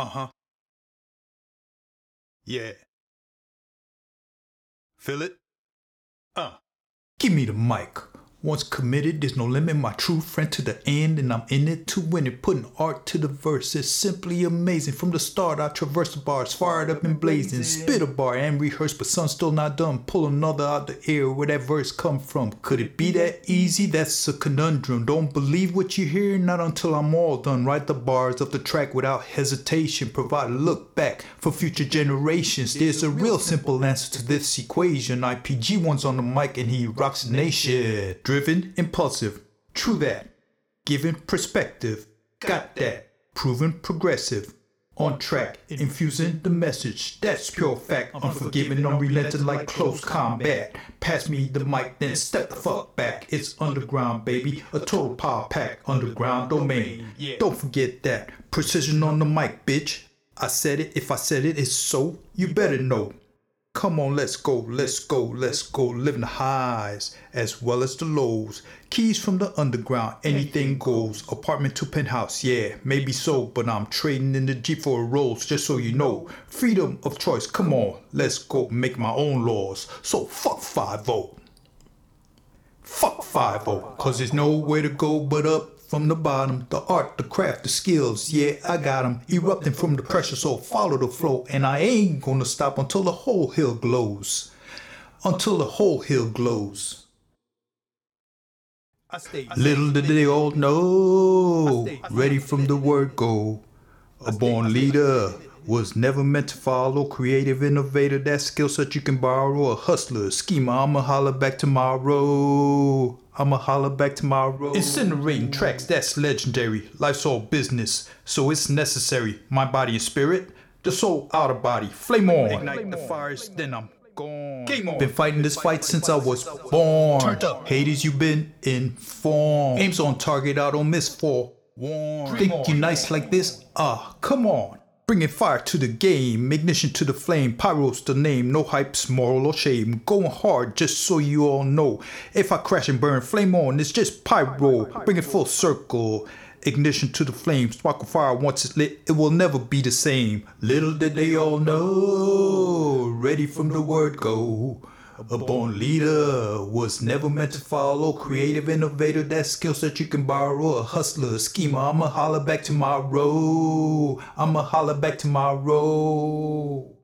Uh huh. Yeah. Feel it? Uh. Give me the mic. Once committed, there's no limit. My true friend to the end, and I'm in it to win it. Putting art to the verse is simply amazing. From the start, I traverse the bars, fired up and blazing. Spit a bar and rehearse, but some still not done. Pull another out the air where that verse come from. Could it be that easy? That's a conundrum. Don't believe what you hear, not until I'm all done. Write the bars of the track without hesitation. Provide a look back for future generations. There's a real simple answer to this equation. IPG one's on the mic and he rocks the nation. Driven, impulsive, true that. given perspective, got that. Proven progressive, on track. Infusing the message, that's pure fact. Unforgiving, unrelenting like close combat. Pass me the mic, then step the fuck back. It's underground, baby. A total power pack, underground domain. Don't forget that. Precision on the mic, bitch. I said it, if I said it, it's so. You better know. Come on, let's go, let's go, let's go. Living the highs as well as the lows. Keys from the underground, anything goes. Apartment to penthouse, yeah, maybe so, but I'm trading in the Jeep for a Rolls, just so you know. Freedom of choice, come on, let's go make my own laws. So fuck 5 Fuck 5 cause there's nowhere to go but up from the bottom. The art, the craft, the skills, yeah, I got 'em. Erupting from the pressure, so follow the flow. And I ain't gonna stop until the whole hill glows. Until the whole hill glows. Little did they all know, ready from the word go. A born leader was never meant to follow. Creative innovator, that skill set you can borrow. A hustler, a schemer, I'ma holler back tomorrow. I'ma holler back tomorrow. Incinerating tracks, that's legendary. Life's all business, so it's necessary. My body and spirit, the soul out of body. Flame on. Ignite the fires, then I'm gone. Game on. Been fighting this fight since I was born. Turned up. Haters, you been informed. Aims on target, I don't miss for. Warm. Think you nice like this? Ah, come on. Bringing fire to the game, ignition to the flame, pyro's the name, no hypes, moral or shame. Going hard just so you all know. If I crash and burn, flame on, it's just pyro. Bring it full circle. Ignition to the flame, sparkle fire once it's lit, it will never be the same. Little did they all know, ready from the word go. A born leader was never meant to follow. Creative innovator, that skill set you can borrow. A hustler, a schemer, I'ma holler back tomorrow. I'ma holler back tomorrow.